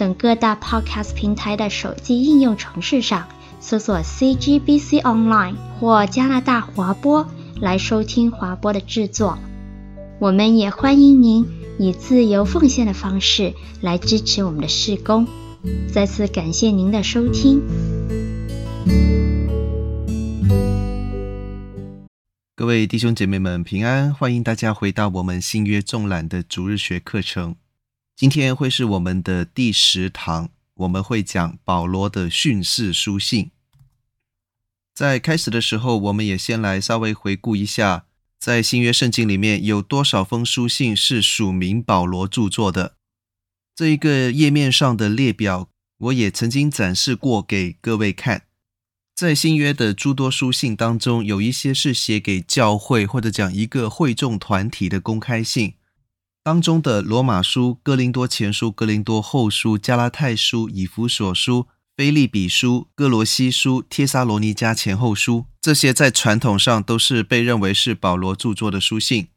等各大 Podcast 平台的手机应用程式上搜索 CGBC Online 或加拿大华播来收听华播的制作。我们也欢迎您以自由奉献的方式来支持我们的事工。再次感谢您的收听。各位弟兄姐妹们平安，欢迎大家回到我们新约纵览的逐日学课程。今天会是我们的第十堂，我们会讲保罗的训示书信。在开始的时候，我们也先来稍微回顾一下，在新约圣经里面有多少封书信是署名保罗著作的。这一个页面上的列表，我也曾经展示过给各位看。在新约的诸多书信当中，有一些是写给教会或者讲一个会众团体的公开信。当中的罗马书、哥林多前书、哥林多后书、加拉太书、以弗所书、腓利比书、哥罗西书、帖撒罗尼迦前后书，这些在传统上都是被认为是保罗著作的书信。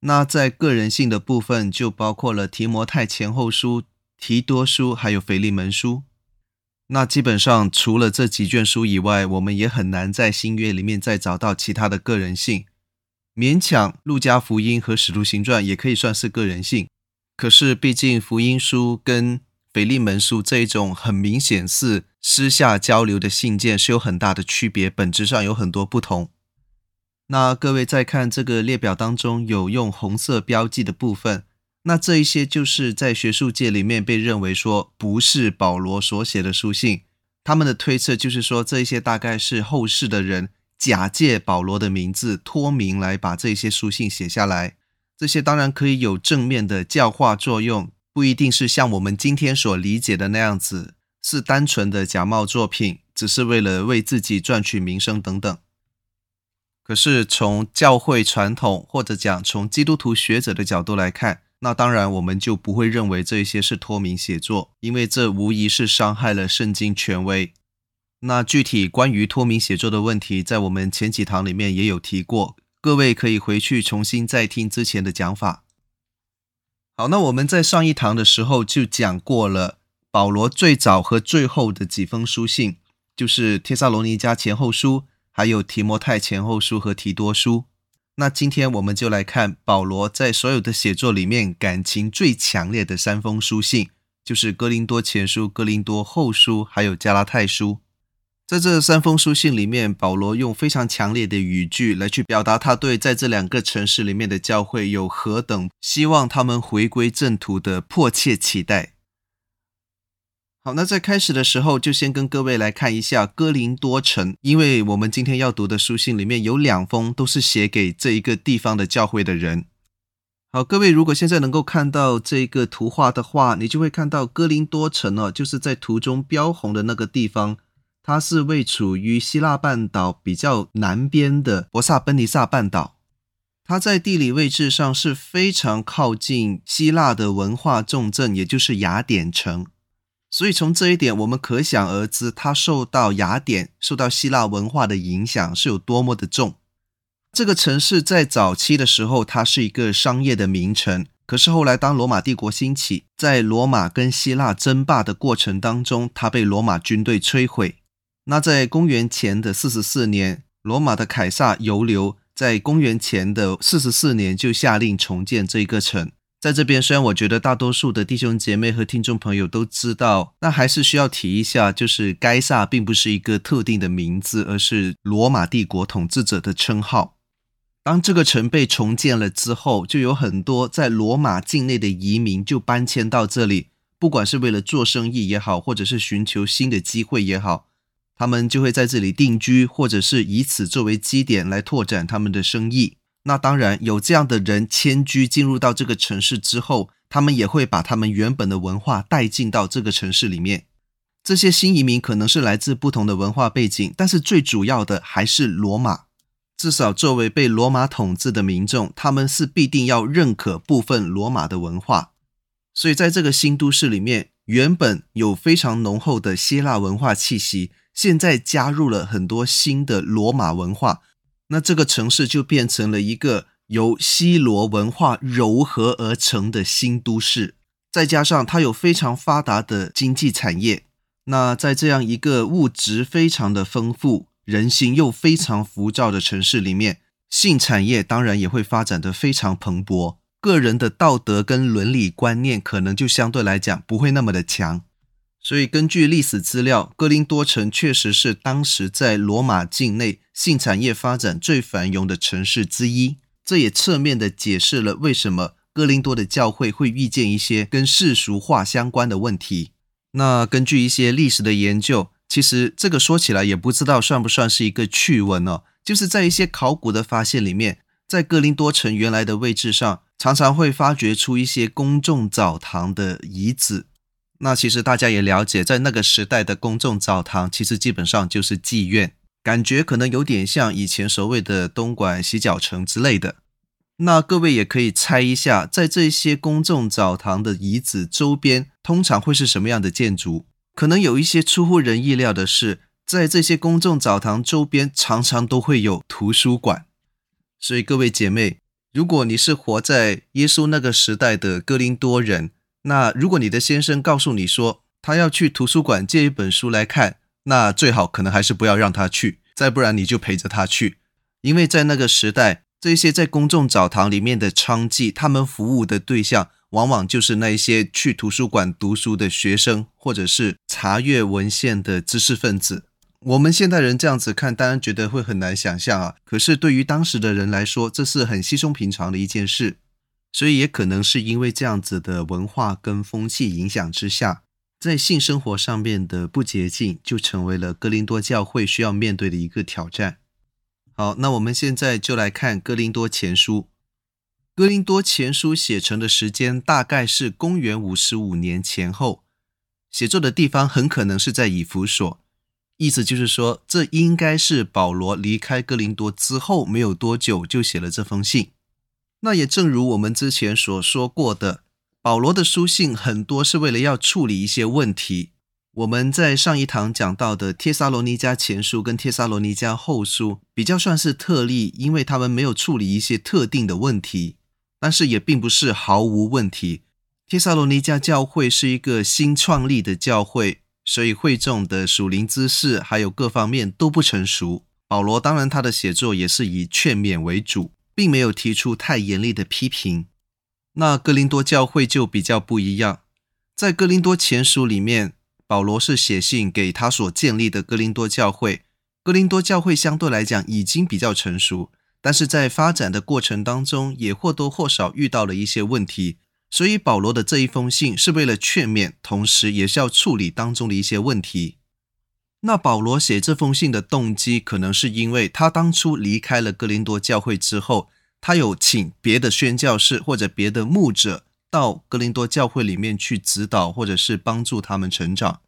那在个人性的部分，就包括了提摩太前后书、提多书，还有腓利门书。那基本上除了这几卷书以外，我们也很难在新约里面再找到其他的个人信。勉强路加福音和使徒行传也可以算是个人信，可是毕竟福音书跟腓利门书这一种很明显是私下交流的信件是有很大的区别，本质上有很多不同。那各位在看这个列表当中有用红色标记的部分，那这一些就是在学术界里面被认为说不是保罗所写的书信，他们的推测就是说这一些大概是后世的人。假借保罗的名字托名来把这些书信写下来，这些当然可以有正面的教化作用，不一定是像我们今天所理解的那样子，是单纯的假冒作品，只是为了为自己赚取名声等等。可是从教会传统或者讲从基督徒学者的角度来看，那当然我们就不会认为这些是托名写作，因为这无疑是伤害了圣经权威。那具体关于托名写作的问题，在我们前几堂里面也有提过，各位可以回去重新再听之前的讲法。好，那我们在上一堂的时候就讲过了，保罗最早和最后的几封书信，就是帖撒罗尼迦前后书，还有提摩太前后书和提多书。那今天我们就来看保罗在所有的写作里面感情最强烈的三封书信，就是哥林多前书、哥林多后书，还有加拉太书。在这三封书信里面，保罗用非常强烈的语句来去表达他对在这两个城市里面的教会有何等希望他们回归正途的迫切期待。好，那在开始的时候，就先跟各位来看一下哥林多城，因为我们今天要读的书信里面有两封都是写给这一个地方的教会的人。好，各位如果现在能够看到这个图画的话，你就会看到哥林多城哦，就是在图中标红的那个地方。它是位处于希腊半岛比较南边的伯萨奔尼撒半岛，它在地理位置上是非常靠近希腊的文化重镇，也就是雅典城。所以从这一点，我们可想而知，它受到雅典、受到希腊文化的影响是有多么的重。这个城市在早期的时候，它是一个商业的名城，可是后来当罗马帝国兴起，在罗马跟希腊争霸的过程当中，它被罗马军队摧毁。那在公元前的四十四年，罗马的凯撒尤留在公元前的四十四年就下令重建这个城。在这边，虽然我觉得大多数的弟兄姐妹和听众朋友都知道，那还是需要提一下，就是该撒并不是一个特定的名字，而是罗马帝国统治者的称号。当这个城被重建了之后，就有很多在罗马境内的移民就搬迁到这里，不管是为了做生意也好，或者是寻求新的机会也好。他们就会在这里定居，或者是以此作为基点来拓展他们的生意。那当然有这样的人迁居进入到这个城市之后，他们也会把他们原本的文化带进到这个城市里面。这些新移民可能是来自不同的文化背景，但是最主要的还是罗马。至少作为被罗马统治的民众，他们是必定要认可部分罗马的文化。所以在这个新都市里面，原本有非常浓厚的希腊文化气息，现在加入了很多新的罗马文化。那这个城市就变成了一个由西罗文化糅合而成的新都市，再加上它有非常发达的经济产业。那在这样一个物质非常的丰富、人心又非常浮躁的城市里面，性产业当然也会发展得非常蓬勃。个人的道德跟伦理观念可能就相对来讲不会那么的强。所以，根据历史资料，哥林多城确实是当时在罗马境内性产业发展最繁荣的城市之一。这也侧面的解释了为什么哥林多的教会会遇见一些跟世俗化相关的问题。那根据一些历史的研究，其实这个说起来也不知道算不算是一个趣闻哦。就是在一些考古的发现里面，在哥林多城原来的位置上，常常会发掘出一些公众澡堂的遗址。那其实大家也了解，在那个时代的公众澡堂，其实基本上就是妓院，感觉可能有点像以前所谓的东莞洗脚城之类的。那各位也可以猜一下，在这些公众澡堂的遗址周边，通常会是什么样的建筑？可能有一些出乎人意料的是，在这些公众澡堂周边，常常都会有图书馆。所以各位姐妹，如果你是活在耶稣那个时代的哥林多人，那如果你的先生告诉你说他要去图书馆借一本书来看，那最好可能还是不要让他去，再不然你就陪着他去，因为在那个时代，这些在公众澡堂里面的娼妓，他们服务的对象往往就是那些去图书馆读书的学生，或者是查阅文献的知识分子。我们现代人这样子看，当然觉得会很难想象啊，可是对于当时的人来说，这是很稀松平常的一件事。所以也可能是因为这样子的文化跟风气影响之下，在性生活上面的不洁净就成为了哥林多教会需要面对的一个挑战。好，那我们现在就来看哥林多前书。哥林多前书写成的时间大概是公元五十五年前后，写作的地方很可能是在以弗所，意思就是说，这应该是保罗离开哥林多之后没有多久就写了这封信。那也正如我们之前所说过的，保罗的书信很多是为了要处理一些问题。我们在上一堂讲到的《帖撒罗尼迦前书》跟《帖撒罗尼迦后书》比较算是特例，因为他们没有处理一些特定的问题，但是也并不是毫无问题。帖撒罗尼迦教会是一个新创立的教会，所以会众的属灵知识还有各方面都不成熟。保罗当然他的写作也是以劝勉为主。并没有提出太严厉的批评，那哥林多教会就比较不一样。在哥林多前书里面，保罗是写信给他所建立的哥林多教会。哥林多教会相对来讲已经比较成熟，但是在发展的过程当中，也或多或少遇到了一些问题。所以保罗的这一封信是为了劝勉，同时也是要处理当中的一些问题。那保罗写这封信的动机，可能是因为他当初离开了哥林多教会之后，他有请别的宣教士或者别的牧者到哥林多教会里面去指导，或者是帮助他们成长。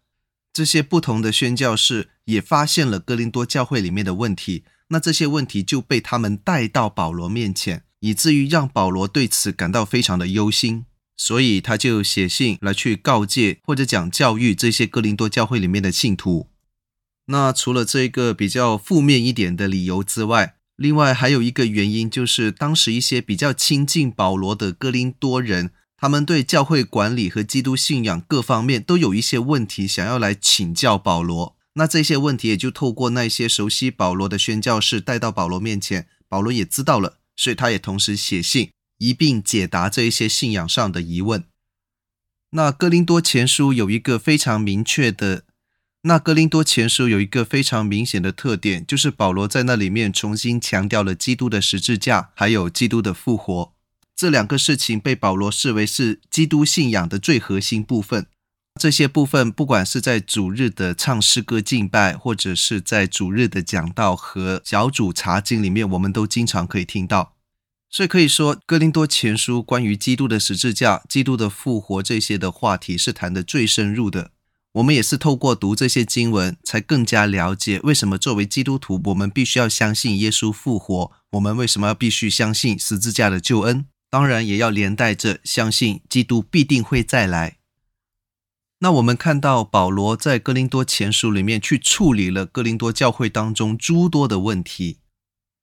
这些不同的宣教士也发现了哥林多教会里面的问题，那这些问题就被他们带到保罗面前，以至于让保罗对此感到非常的忧心，所以他就写信来去告诫或者讲教育这些哥林多教会里面的信徒。那除了这个比较负面一点的理由之外，另外还有一个原因，就是当时一些比较亲近保罗的哥林多人，他们对教会管理和基督信仰各方面都有一些问题，想要来请教保罗。那这些问题也就透过那些熟悉保罗的宣教士带到保罗面前，保罗也知道了，所以他也同时写信一并解答这一些信仰上的疑问。那哥林多前书有一个非常明确的。那哥林多前书有一个非常明显的特点，就是保罗在那里面重新强调了基督的十字架，还有基督的复活。这两个事情被保罗视为是基督信仰的最核心部分。这些部分，不管是在主日的唱诗歌敬拜，或者是在主日的讲道和小组查经里面，我们都经常可以听到。所以可以说，哥林多前书关于基督的十字架、基督的复活这些的话题是谈得最深入的。我们也是透过读这些经文，才更加了解为什么作为基督徒，我们必须要相信耶稣复活。我们为什么要必须相信十字架的救恩？当然，也要连带着相信基督必定会再来。那我们看到保罗在哥林多前书里面去处理了哥林多教会当中诸多的问题。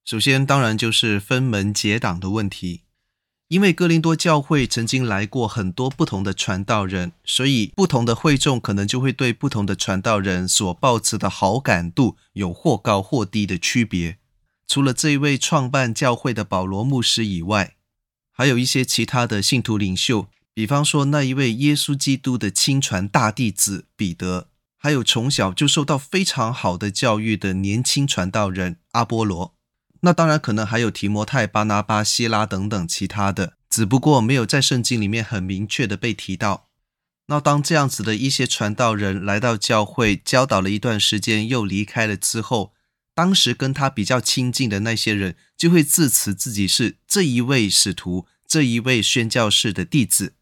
首先，当然就是分门结党的问题。因为哥林多教会曾经来过很多不同的传道人，所以不同的会众可能就会对不同的传道人所抱持的好感度有或高或低的区别。除了这一位创办教会的保罗牧师以外，还有一些其他的信徒领袖，比方说那一位耶稣基督的亲传大弟子彼得，还有从小就受到非常好的教育的年轻传道人阿波罗。那当然，可能还有提摩太、巴拿巴、西拉等等其他的，只不过没有在圣经里面很明确的被提到。那当这样子的一些传道人来到教会教导了一段时间，又离开了之后，当时跟他比较亲近的那些人就会自持自己是这一位使徒、这一位宣教士的弟子。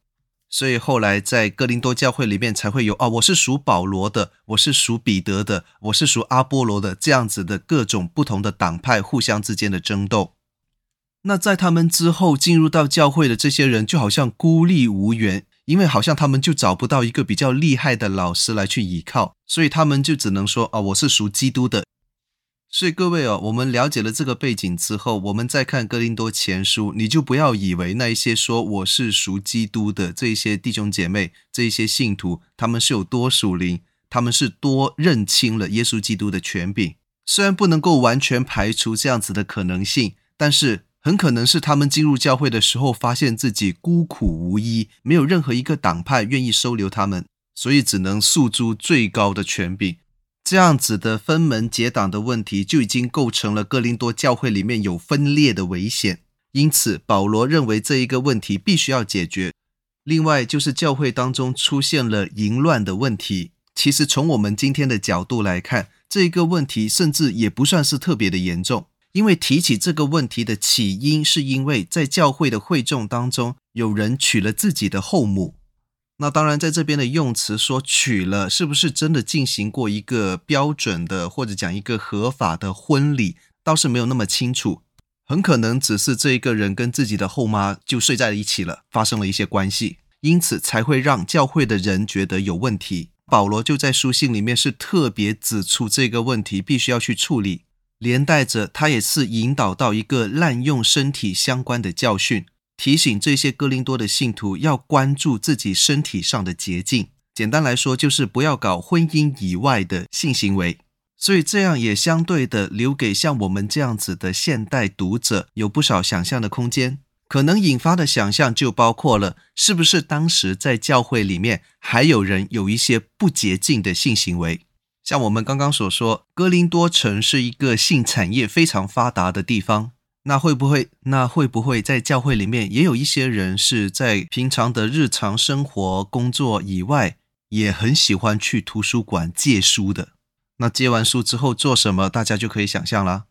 所以后来在哥林多教会里面才会有啊，我是属保罗的，我是属彼得的，我是属阿波罗的这样子的各种不同的党派互相之间的争斗。那在他们之后进入到教会的这些人就好像孤立无援，因为好像他们就找不到一个比较厉害的老师来去依靠，所以他们就只能说啊，我是属基督的。所以各位哦，我们了解了这个背景之后，我们再看哥林多前书，你就不要以为那一些说我是属基督的这一些弟兄姐妹、这一些信徒，他们是有多属灵，他们是多认清了耶稣基督的权柄。虽然不能够完全排除这样子的可能性，但是很可能是他们进入教会的时候，发现自己孤苦无依，没有任何一个党派愿意收留他们，所以只能诉诸最高的权柄。这样子的分门结党的问题就已经构成了哥林多教会里面有分裂的危险，因此保罗认为这一个问题必须要解决。另外就是教会当中出现了淫乱的问题，其实从我们今天的角度来看，这一个问题甚至也不算是特别的严重，因为提起这个问题的起因是因为在教会的会众当中有人娶了自己的后母。那当然，在这边的用词说娶了，是不是真的进行过一个标准的或者讲一个合法的婚礼，倒是没有那么清楚。很可能只是这一个人跟自己的后妈就睡在了一起了，发生了一些关系，因此才会让教会的人觉得有问题。保罗就在书信里面是特别指出这个问题必须要去处理，连带着他也是引导到一个滥用身体相关的教训。提醒这些哥林多的信徒要关注自己身体上的洁净，简单来说就是不要搞婚姻以外的性行为。所以这样也相对的留给像我们这样子的现代读者有不少想象的空间。可能引发的想象就包括了，是不是当时在教会里面还有人有一些不洁净的性行为？像我们刚刚所说，哥林多城是一个性产业非常发达的地方。那会不会？那会不会在教会里面也有一些人是在平常的日常生活、工作以外，也很喜欢去图书馆借书的？那借完书之后做什么？大家就可以想象了。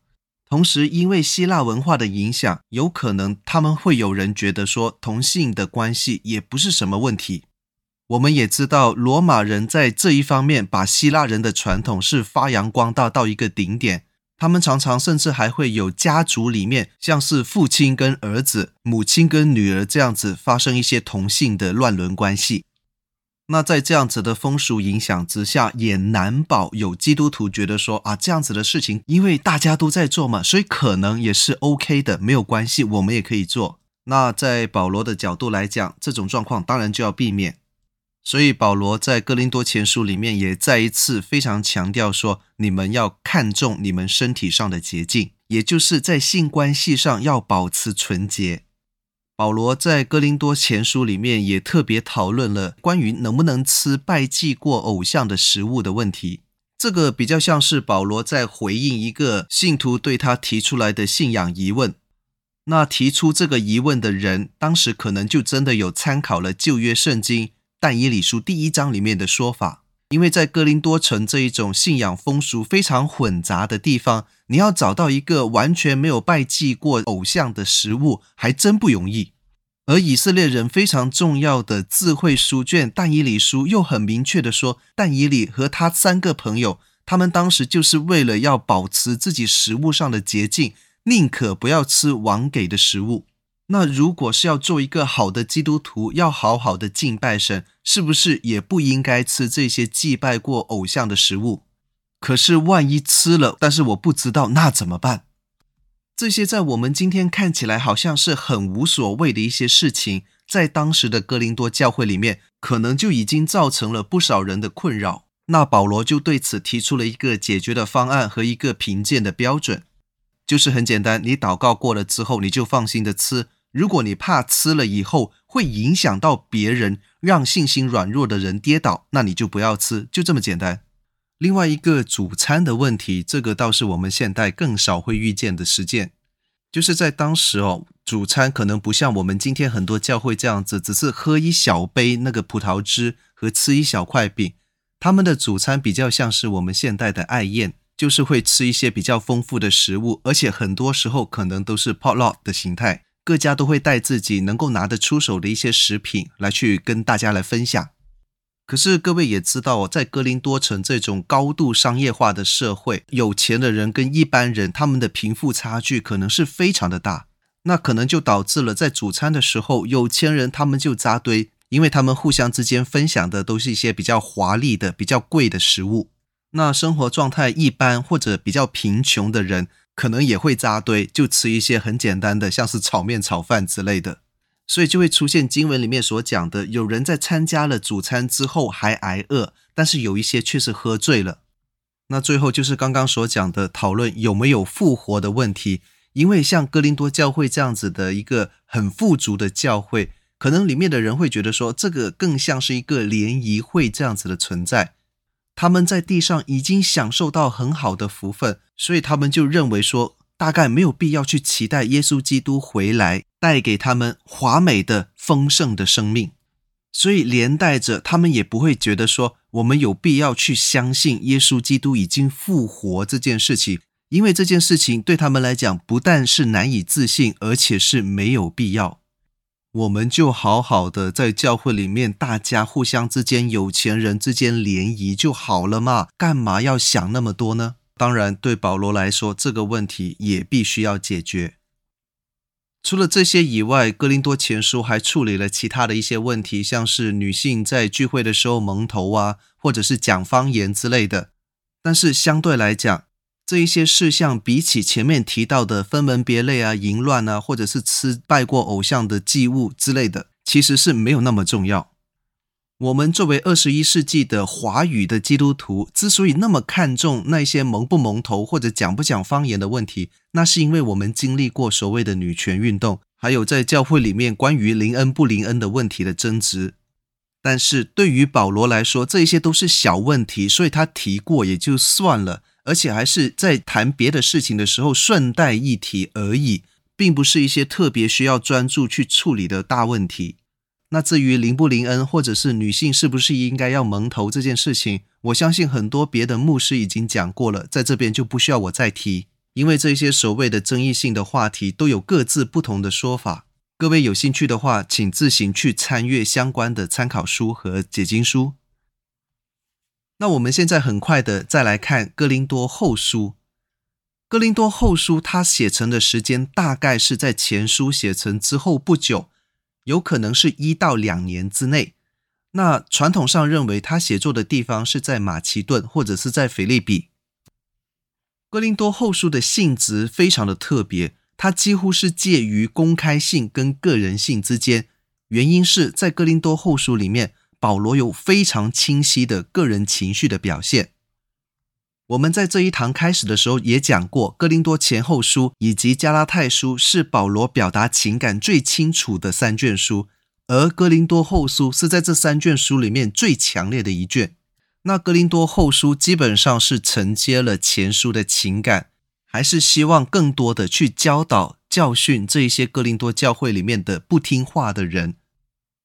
同时，因为希腊文化的影响，有可能他们会有人觉得说同性的关系也不是什么问题。我们也知道，罗马人在这一方面把希腊人的传统是发扬光大到一个顶点。他们常常甚至还会有家族里面，像是父亲跟儿子、母亲跟女儿这样子发生一些同性的乱伦关系。那在这样子的风俗影响之下，也难保有基督徒觉得说啊，这样子的事情，因为大家都在做嘛，所以可能也是 OK 的，没有关系，我们也可以做。那在保罗的角度来讲，这种状况当然就要避免。所以保罗在哥林多前书里面也再一次非常强调说，你们要看重你们身体上的洁净，也就是在性关系上要保持纯洁。保罗在哥林多前书里面也特别讨论了关于能不能吃拜祭过偶像的食物的问题。这个比较像是保罗在回应一个信徒对他提出来的信仰疑问。那提出这个疑问的人，当时可能就真的有参考了旧约圣经。但以理书第一章里面的说法，因为在哥林多城这一种信仰风俗非常混杂的地方，你要找到一个完全没有拜祭过偶像的食物，还真不容易。而以色列人非常重要的智慧书卷《但以理书》又很明确地说，但以理和他三个朋友，他们当时就是为了要保持自己食物上的洁净，宁可不要吃王给的食物。那如果是要做一个好的基督徒，要好好的敬拜神，是不是也不应该吃这些祭拜过偶像的食物？可是万一吃了，但是我不知道，那怎么办？这些在我们今天看起来好像是很无所谓的一些事情，在当时的哥林多教会里面，可能就已经造成了不少人的困扰。那保罗就对此提出了一个解决的方案和一个评鉴的标准，就是很简单，你祷告过了之后，你就放心的吃。如果你怕吃了以后会影响到别人，让信心软弱的人跌倒，那你就不要吃，就这么简单。另外一个主餐的问题，这个倒是我们现代更少会遇见的事件，就是在当时哦，主餐可能不像我们今天很多教会这样子，只是喝一小杯那个葡萄汁和吃一小块饼，他们的主餐比较像是我们现代的爱宴，就是会吃一些比较丰富的食物，而且很多时候可能都是 potluck 的形态，各家都会带自己能够拿得出手的一些食品来去跟大家来分享。可是各位也知道，在哥林多城这种高度商业化的社会，有钱的人跟一般人他们的贫富差距可能是非常的大，那可能就导致了在主餐的时候，有钱人他们就扎堆，因为他们互相之间分享的都是一些比较华丽的、比较贵的食物。那生活状态一般或者比较贫穷的人，可能也会扎堆，就吃一些很简单的，像是炒面、炒饭之类的。所以就会出现经文里面所讲的，有人在参加了主餐之后还挨饿，但是有一些却是喝醉了。那最后就是刚刚所讲的讨论有没有复活的问题，因为像哥林多教会这样子的一个很富足的教会，可能里面的人会觉得说，这个更像是一个联谊会这样子的存在。他们在地上已经享受到很好的福分，所以他们就认为说，大概没有必要去期待耶稣基督回来带给他们华美的丰盛的生命，所以连带着他们也不会觉得说我们有必要去相信耶稣基督已经复活这件事情，因为这件事情对他们来讲不但是难以置信，而且是没有必要。我们就好好的在教会里面，大家互相之间有钱人之间联谊就好了嘛，干嘛要想那么多呢？当然，对保罗来说，这个问题也必须要解决。除了这些以外，哥林多前书还处理了其他的一些问题，像是女性在聚会的时候蒙头啊，或者是讲方言之类的。但是相对来讲，这一些事项比起前面提到的分门别类啊、淫乱啊，或者是吃拜过偶像的祭物之类的，其实是没有那么重要。我们作为二十一世纪的华语的基督徒，之所以那么看重那些蒙不蒙头或者讲不讲方言的问题，那是因为我们经历过所谓的女权运动，还有在教会里面关于灵恩不灵恩的问题的争执。但是对于保罗来说，这一些都是小问题，所以他提过也就算了，而且还是在谈别的事情的时候顺带一提而已，并不是一些特别需要专注去处理的大问题。那至于灵不灵恩，或者是女性是不是应该要蒙头这件事情，我相信很多别的牧师已经讲过了，在这边就不需要我再提，因为这些所谓的争议性的话题都有各自不同的说法。各位有兴趣的话，请自行去参阅相关的参考书和解经书。那我们现在很快的再来看哥林多后书。哥林多后书它写成的时间大概是在前书写成之后不久。有可能是一到两年之内。那传统上认为他写作的地方是在马其顿或者是在腓立比。哥林多后书的性质非常的特别，它几乎是介于公开性跟个人性之间。原因是在哥林多后书里面，保罗有非常清晰的个人情绪的表现。我们在这一堂开始的时候也讲过，哥林多前后书以及加拉太书是保罗表达情感最清楚的三卷书，而哥林多后书是在这三卷书里面最强烈的一卷。那哥林多后书基本上是承接了前书的情感，还是希望更多的去教导、教训这一些哥林多教会里面的不听话的人。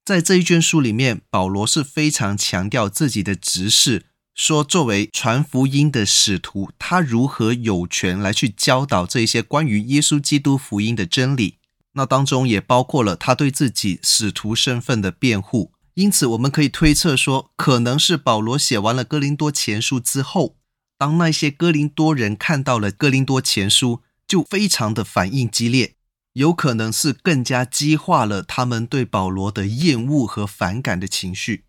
在这一卷书里面，保罗是非常强调自己的职事。说作为传福音的使徒，他如何有权来去教导这些关于耶稣基督福音的真理。那当中也包括了他对自己使徒身份的辩护。因此，我们可以推测说，可能是保罗写完了哥林多前书之后，当那些哥林多人看到了哥林多前书，就非常的反应激烈，有可能是更加激化了他们对保罗的厌恶和反感的情绪。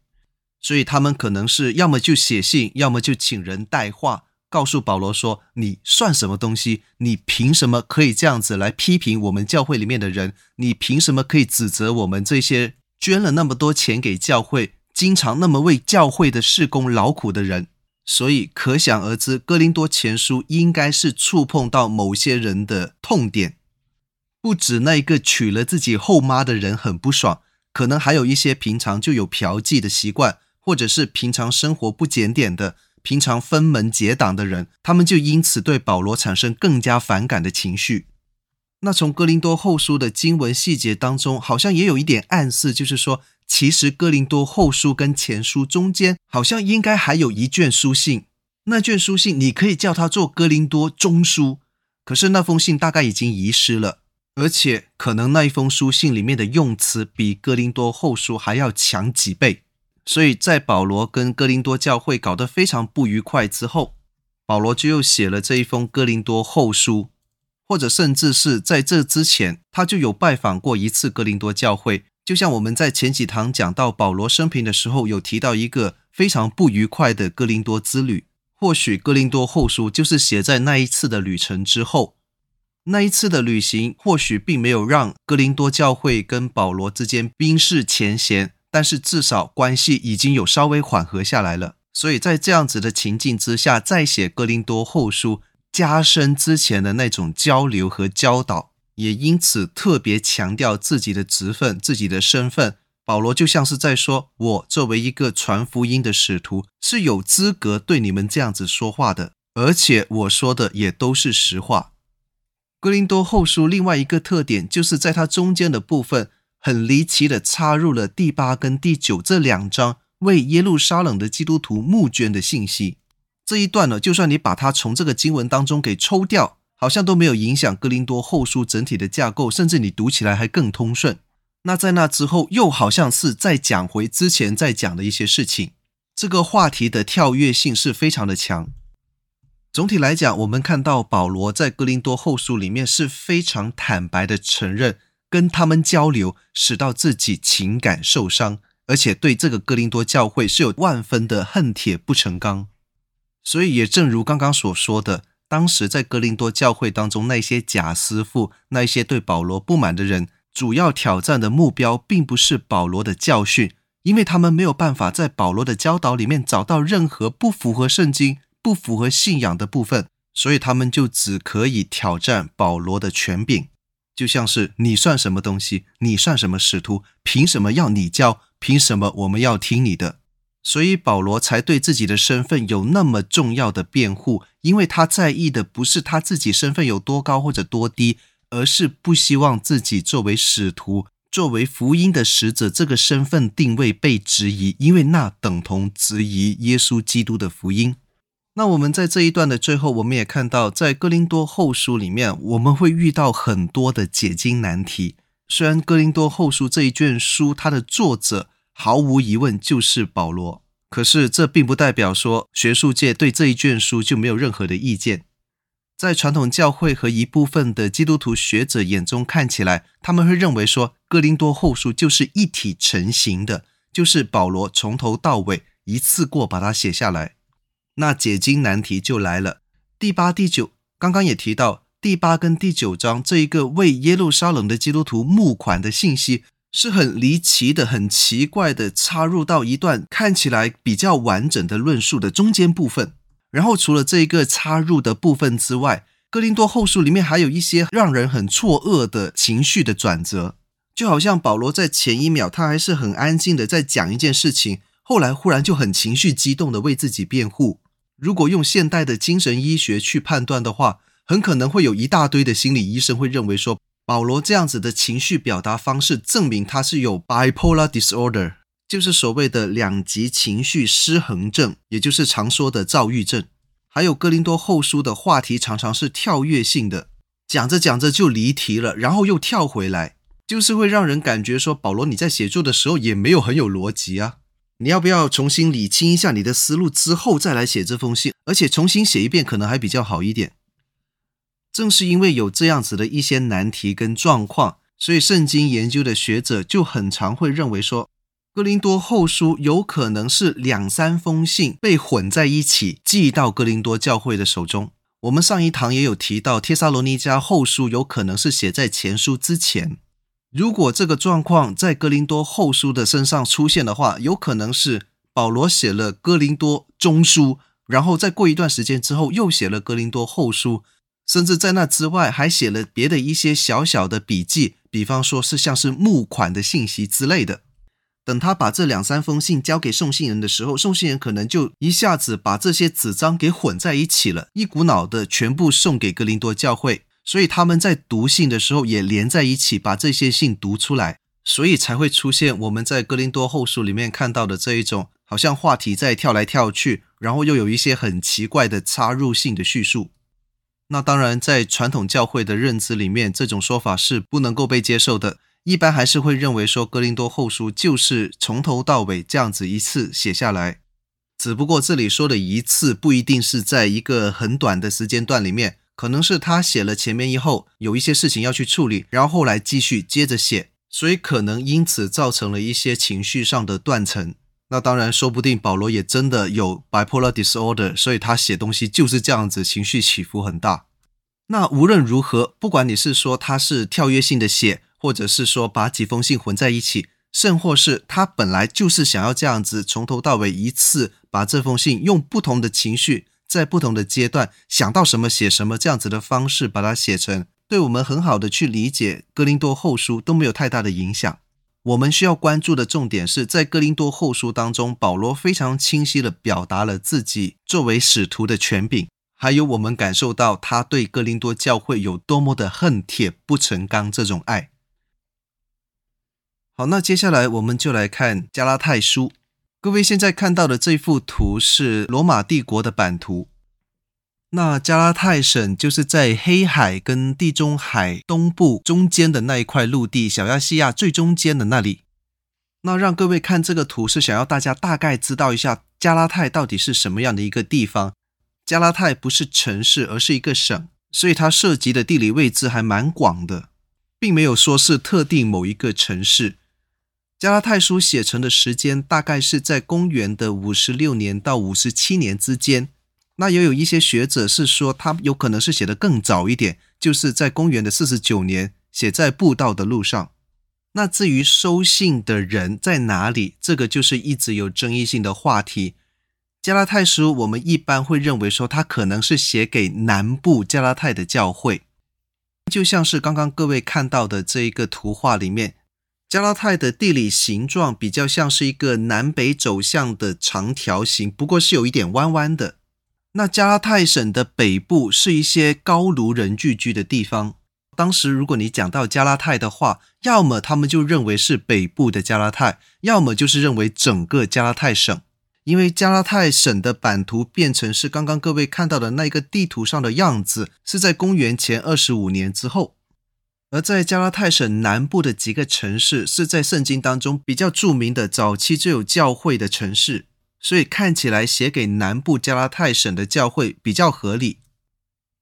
所以他们可能是要么就写信，要么就请人带话，告诉保罗说：“你算什么东西？你凭什么可以这样子来批评我们教会里面的人？你凭什么可以指责我们这些？”捐了那么多钱给教会，经常那么为教会的事工劳苦的人，所以可想而知，哥林多前书应该是触碰到某些人的痛点。不止那一个娶了自己后妈的人很不爽，可能还有一些平常就有嫖妓的习惯，或者是平常生活不检点的、平常分门结党的人，他们就因此对保罗产生更加反感的情绪。那从哥林多后书的经文细节当中，好像也有一点暗示，就是说，其实哥林多后书跟前书中间，好像应该还有一卷书信。那卷书信你可以叫它做哥林多中书，可是那封信大概已经遗失了，而且可能那一封书信里面的用词比哥林多后书还要强几倍。所以在保罗跟哥林多教会搞得非常不愉快之后，保罗就又写了这一封哥林多后书。或者甚至是在这之前，他就有拜访过一次哥林多教会。就像我们在前几堂讲到保罗生平的时候，有提到一个非常不愉快的哥林多之旅。或许哥林多后书就是写在那一次的旅程之后。那一次的旅行或许并没有让哥林多教会跟保罗之间冰释前嫌，但是至少关系已经有稍微缓和下来了。所以在这样子的情境之下，再写哥林多后书。加深之前的那种交流和教导，也因此特别强调自己的职分、自己的身份。保罗就像是在说：“我作为一个传福音的使徒，是有资格对你们这样子说话的，而且我说的也都是实话。”哥林多后书另外一个特点，就是在它中间的部分，很离奇的插入了第八跟第九这两章为耶路撒冷的基督徒募捐的信息。这一段呢，就算你把它从这个经文当中给抽掉，好像都没有影响哥林多后书整体的架构，甚至你读起来还更通顺。那在那之后，又好像是再讲回之前在讲的一些事情，这个话题的跳跃性是非常的强。总体来讲，我们看到保罗在哥林多后书里面是非常坦白的承认，跟他们交流使到自己情感受伤，而且对这个哥林多教会是有万分的恨铁不成钢。所以也正如刚刚所说的，当时在哥林多教会当中，那些假师傅，那些对保罗不满的人，主要挑战的目标并不是保罗的教训，因为他们没有办法在保罗的教导里面找到任何不符合圣经、不符合信仰的部分，所以他们就只可以挑战保罗的权柄，就像是你算什么东西？你算什么使徒？凭什么要你教？凭什么我们要听你的？所以保罗才对自己的身份有那么重要的辩护，因为他在意的不是他自己身份有多高或者多低，而是不希望自己作为使徒、作为福音的使者这个身份定位被质疑，因为那等同质疑耶稣基督的福音。那我们在这一段的最后，我们也看到，在哥林多后书里面，我们会遇到很多的解经难题。虽然哥林多后书这一卷书，它的作者，毫无疑问就是保罗，可是这并不代表说学术界对这一卷书就没有任何的意见。在传统教会和一部分的基督徒学者眼中看起来，他们会认为说哥林多后书就是一体成型的，就是保罗从头到尾一次过把它写下来。那解经难题就来了，第八、第九，刚刚也提到第八跟第九章这一个为耶路撒冷的基督徒募款的信息。是很离奇的、很奇怪的，插入到一段看起来比较完整的论述的中间部分。然后除了这一个插入的部分之外，哥林多后书里面还有一些让人很错愕的情绪的转折，就好像保罗在前一秒他还是很安静的在讲一件事情，后来忽然就很情绪激动的为自己辩护。如果用现代的精神医学去判断的话，很可能会有一大堆的心理医生会认为说。保罗这样子的情绪表达方式，证明他是有 bipolar disorder，就是所谓的两极情绪失衡症，也就是常说的躁郁症。还有哥林多后书的话题常常是跳跃性的，讲着讲着就离题了，然后又跳回来，就是会让人感觉说，保罗你在写作的时候也没有很有逻辑啊。你要不要重新理清一下你的思路之后再来写这封信？而且重新写一遍可能还比较好一点。正是因为有这样子的一些难题跟状况，所以圣经研究的学者就很常会认为说。哥林多后书有可能是两三封信被混在一起寄到哥林多教会的手中。我们上一堂也有提到，帖撒罗尼迦后书有可能是写在前书之前。如果这个状况在哥林多后书的身上出现的话，有可能是保罗写了哥林多中书，然后再过一段时间之后又写了哥林多后书，甚至在那之外还写了别的一些小小的笔记，比方说是像是募款的信息之类的。等他把这两三封信交给送信人的时候，送信人可能就一下子把这些纸张给混在一起了，一股脑的全部送给哥林多教会，所以他们在读信的时候也连在一起，把这些信读出来，所以才会出现我们在哥林多后书里面看到的这一种，好像话题在跳来跳去，然后又有一些很奇怪的插入性的叙述。那当然，在传统教会的认知里面，这种说法是不能够被接受的。一般还是会认为说，哥林多后书就是从头到尾这样子一次写下来，只不过这里说的一次不一定是在一个很短的时间段里面，可能是他写了前面以后有一些事情要去处理，然后后来继续接着写，所以可能因此造成了一些情绪上的断层。那当然，说不定保罗也真的有 bipolar disorder，所以他写东西就是这样子，情绪起伏很大。那无论如何，不管你是说他是跳跃性的写，或者是说把几封信混在一起，甚或是他本来就是想要这样子从头到尾一次把这封信用不同的情绪，在不同的阶段想到什么写什么这样子的方式把它写成，对我们很好的去理解哥林多后书都没有太大的影响。我们需要关注的重点是在哥林多后书当中，保罗非常清晰地表达了自己作为使徒的权柄，还有我们感受到他对哥林多教会有多么的恨铁不成钢这种爱。好，那接下来我们就来看加拉太书。各位现在看到的这幅图是罗马帝国的版图。那加拉泰省就是在黑海跟地中海东部中间的那一块陆地，小亚细亚最中间的那里。那让各位看这个图，是想要大家大概知道一下加拉泰到底是什么样的一个地方。加拉泰不是城市，而是一个省，所以它涉及的地理位置还蛮广的，并没有说是特定某一个城市。加拉太书写成的时间大概是在公元的五十六年到五十七年之间。那也有一些学者是说，他有可能是写得更早一点，就是在公元的四十九年，写在布道的路上。那至于收信的人在哪里，这个就是一直有争议性的话题。加拉太书我们一般会认为说，他可能是写给南部加拉太的教会，就像是刚刚各位看到的这一个图画里面。加拉泰的地理形状比较像是一个南北走向的长条形，不过是有一点弯弯的。那加拉泰省的北部是一些高卢人聚居的地方。当时如果你讲到加拉泰的话，要么他们就认为是北部的加拉泰，要么就是认为整个加拉泰省。因为加拉泰省的版图变成是刚刚各位看到的那个地图上的样子，是在公元前二十五年之后。而在加拉太省南部的几个城市，是在圣经当中比较著名的早期就有教会的城市，所以看起来写给南部加拉太省的教会比较合理。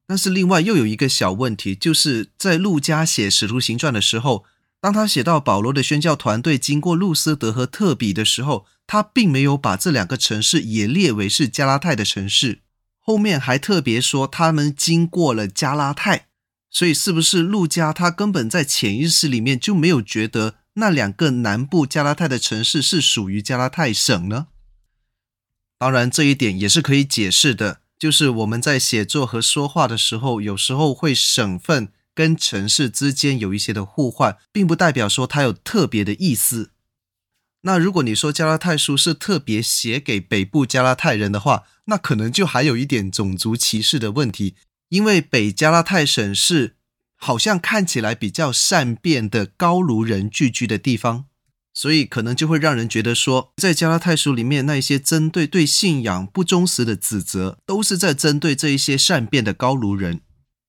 但是另外又有一个小问题，就是在路加写使徒行传的时候，当他写到保罗的宣教团队经过路斯德和特比的时候，他并没有把这两个城市也列为是加拉太的城市，后面还特别说他们经过了加拉太。所以，是不是路加他根本在潜意识里面就没有觉得那两个南部加拉泰的城市是属于加拉泰省呢？当然，这一点也是可以解释的，就是我们在写作和说话的时候，有时候会省份跟城市之间有一些的互换，并不代表说它有特别的意思。那如果你说加拉泰书是特别写给北部加拉泰人的话，那可能就还有一点种族歧视的问题。因为北加拉太省是好像看起来比较善变的高卢人聚居的地方，所以可能就会让人觉得说，在加拉太书里面那一些针对对信仰不忠实的指责，都是在针对这一些善变的高卢人。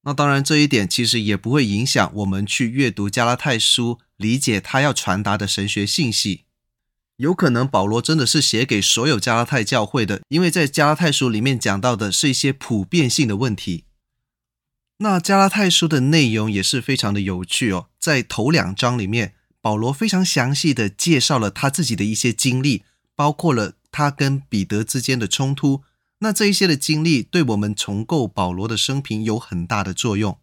那当然，这一点其实也不会影响我们去阅读加拉太书，理解他要传达的神学信息。有可能保罗真的是写给所有加拉太教会的，因为在加拉太书里面讲到的是一些普遍性的问题。那加拉太书的内容也是非常的有趣哦，在头两章里面。保罗非常详细地介绍了他自己的一些经历，包括了他跟彼得之间的冲突。那这一些的经历对我们重构保罗的生平有很大的作用。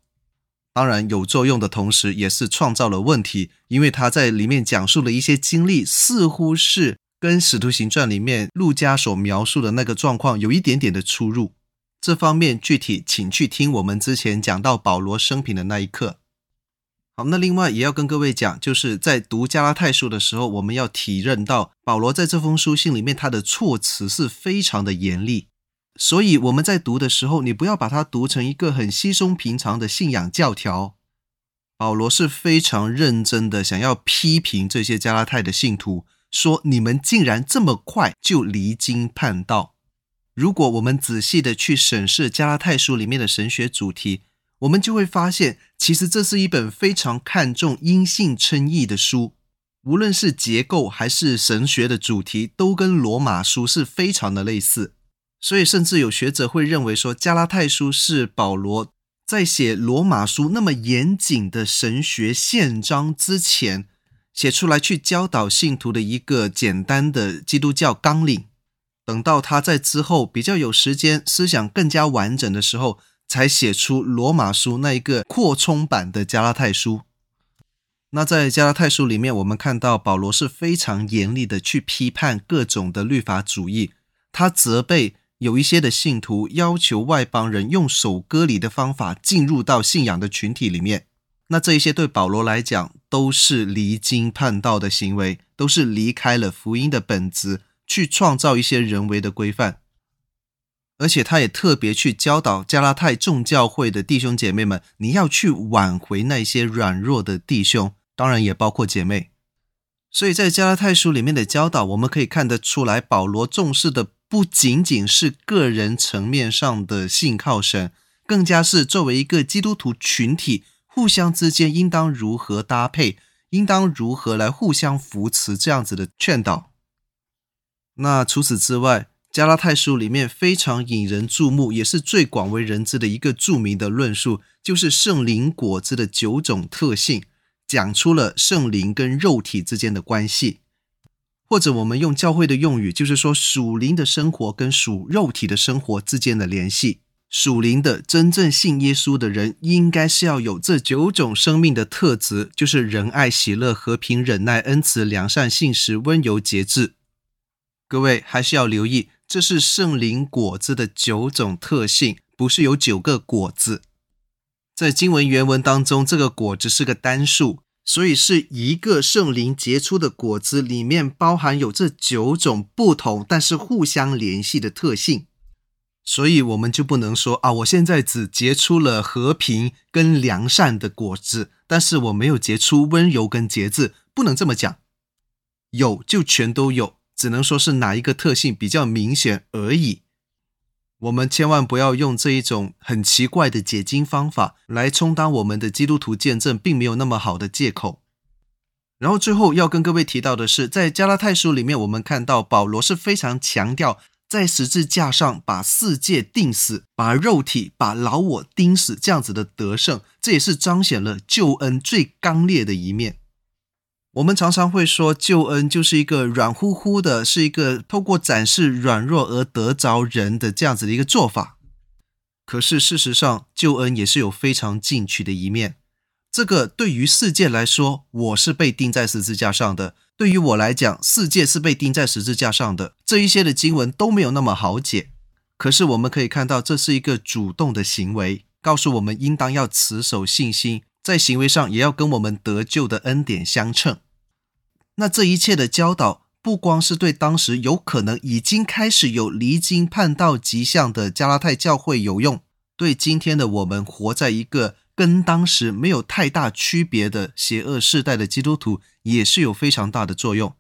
当然，有作用的同时，也是创造了问题，因为他在里面讲述的一些经历，似乎是跟《使徒行传》里面路加所描述的那个状况有一点点的出入。这方面具体，请去听我们之前讲到保罗生平的那一课。好，那另外也要跟各位讲，就是在读加拉太书的时候，我们要体认到保罗在这封书信里面，他的措辞是非常的严厉。所以我们在读的时候，你不要把它读成一个很稀松平常的信仰教条。保罗是非常认真的，想要批评这些加拉太的信徒，说你们竟然这么快就离经叛道。如果我们仔细的去审视加拉太书里面的神学主题，我们就会发现，其实这是一本非常看重阴性称义的书，无论是结构还是神学的主题，都跟罗马书是非常的类似。所以，甚至有学者会认为说，加拉太书是保罗在写罗马书那么严谨的神学宪章之前，写出来去教导信徒的一个简单的基督教纲领。等到他在之后比较有时间，思想更加完整的时候。才写出罗马书那一个扩充版的加拉太书。那在加拉太书里面，我们看到保罗是非常严厉的去批判各种的律法主义。他责备有一些的信徒要求外邦人用守割礼的方法进入到信仰的群体里面。那这一些对保罗来讲都是离经叛道的行为，都是离开了福音的本质，去创造一些人为的规范。而且他也特别去教导加拉太众教会的弟兄姐妹们，你要去挽回那些软弱的弟兄，当然也包括姐妹。所以在加拉太书里面的教导，我们可以看得出来，保罗重视的不仅仅是个人层面上的信靠神，更加是作为一个基督徒群体，互相之间应当如何搭配，应当如何来互相扶持这样子的劝导。那除此之外，加拉太书里面非常引人注目，也是最广为人知的一个著名的论述，就是圣灵果子的九种特性，讲出了圣灵跟肉体之间的关系，或者我们用教会的用语，就是说属灵的生活跟属肉体的生活之间的联系。属灵的真正信耶稣的人，应该是要有这九种生命的特质，就是仁爱、喜乐、和平、忍耐、恩慈、良善、信实、温柔、节制。各位还是要留意。这是圣灵果子的九种特性，不是有九个果子。在经文原文当中，这个果子是个单数，所以是一个圣灵结出的果子，里面包含有这九种不同但是互相联系的特性。所以我们就不能说啊，我现在只结出了和平跟良善的果子，但是我没有结出温柔跟节制，不能这么讲。有就全都有。只能说是哪一个特性比较明显而已。我们千万不要用这一种很奇怪的解经方法来充当我们的基督徒见证并没有那么好的借口。然后最后要跟各位提到的是，在加拉太书里面，我们看到保罗是非常强调在十字架上把世界钉死，把肉体、把老我钉死这样子的得胜，这也是彰显了救恩最刚烈的一面。我们常常会说，救恩就是一个软乎乎的，是一个透过展示软弱而得着人的这样子的一个做法。可是事实上，救恩也是有非常进取的一面。这个对于世界来说，我是被钉在十字架上的；对于我来讲，世界是被钉在十字架上的。这一些的经文都没有那么好解。可是我们可以看到，这是一个主动的行为，告诉我们应当要持守信心。在行为上也要跟我们得救的恩典相称。那这一切的教导，不光是对当时有可能已经开始有离经叛道迹象的加拉太教会有用，对今天的我们活在一个跟当时没有太大区别的邪恶世代的基督徒也是有非常大的作用。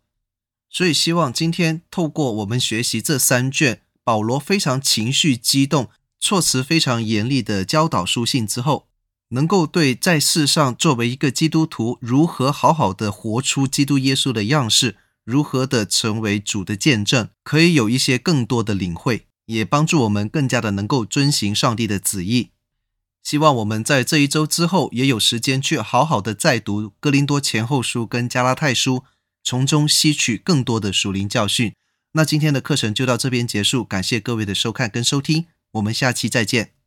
所以，希望今天透过我们学习这三卷，保罗非常情绪激动、措辞非常严厉的教导书信之后，能够对在世上作为一个基督徒如何好好的活出基督耶稣的样式，如何的成为主的见证，可以有一些更多的领会，也帮助我们更加的能够遵行上帝的旨意。希望我们在这一周之后也有时间去好好的再读哥林多前后书跟加拉太书。从中吸取更多的属灵教训。那今天的课程就到这边结束，感谢各位的收看跟收听，我们下期再见。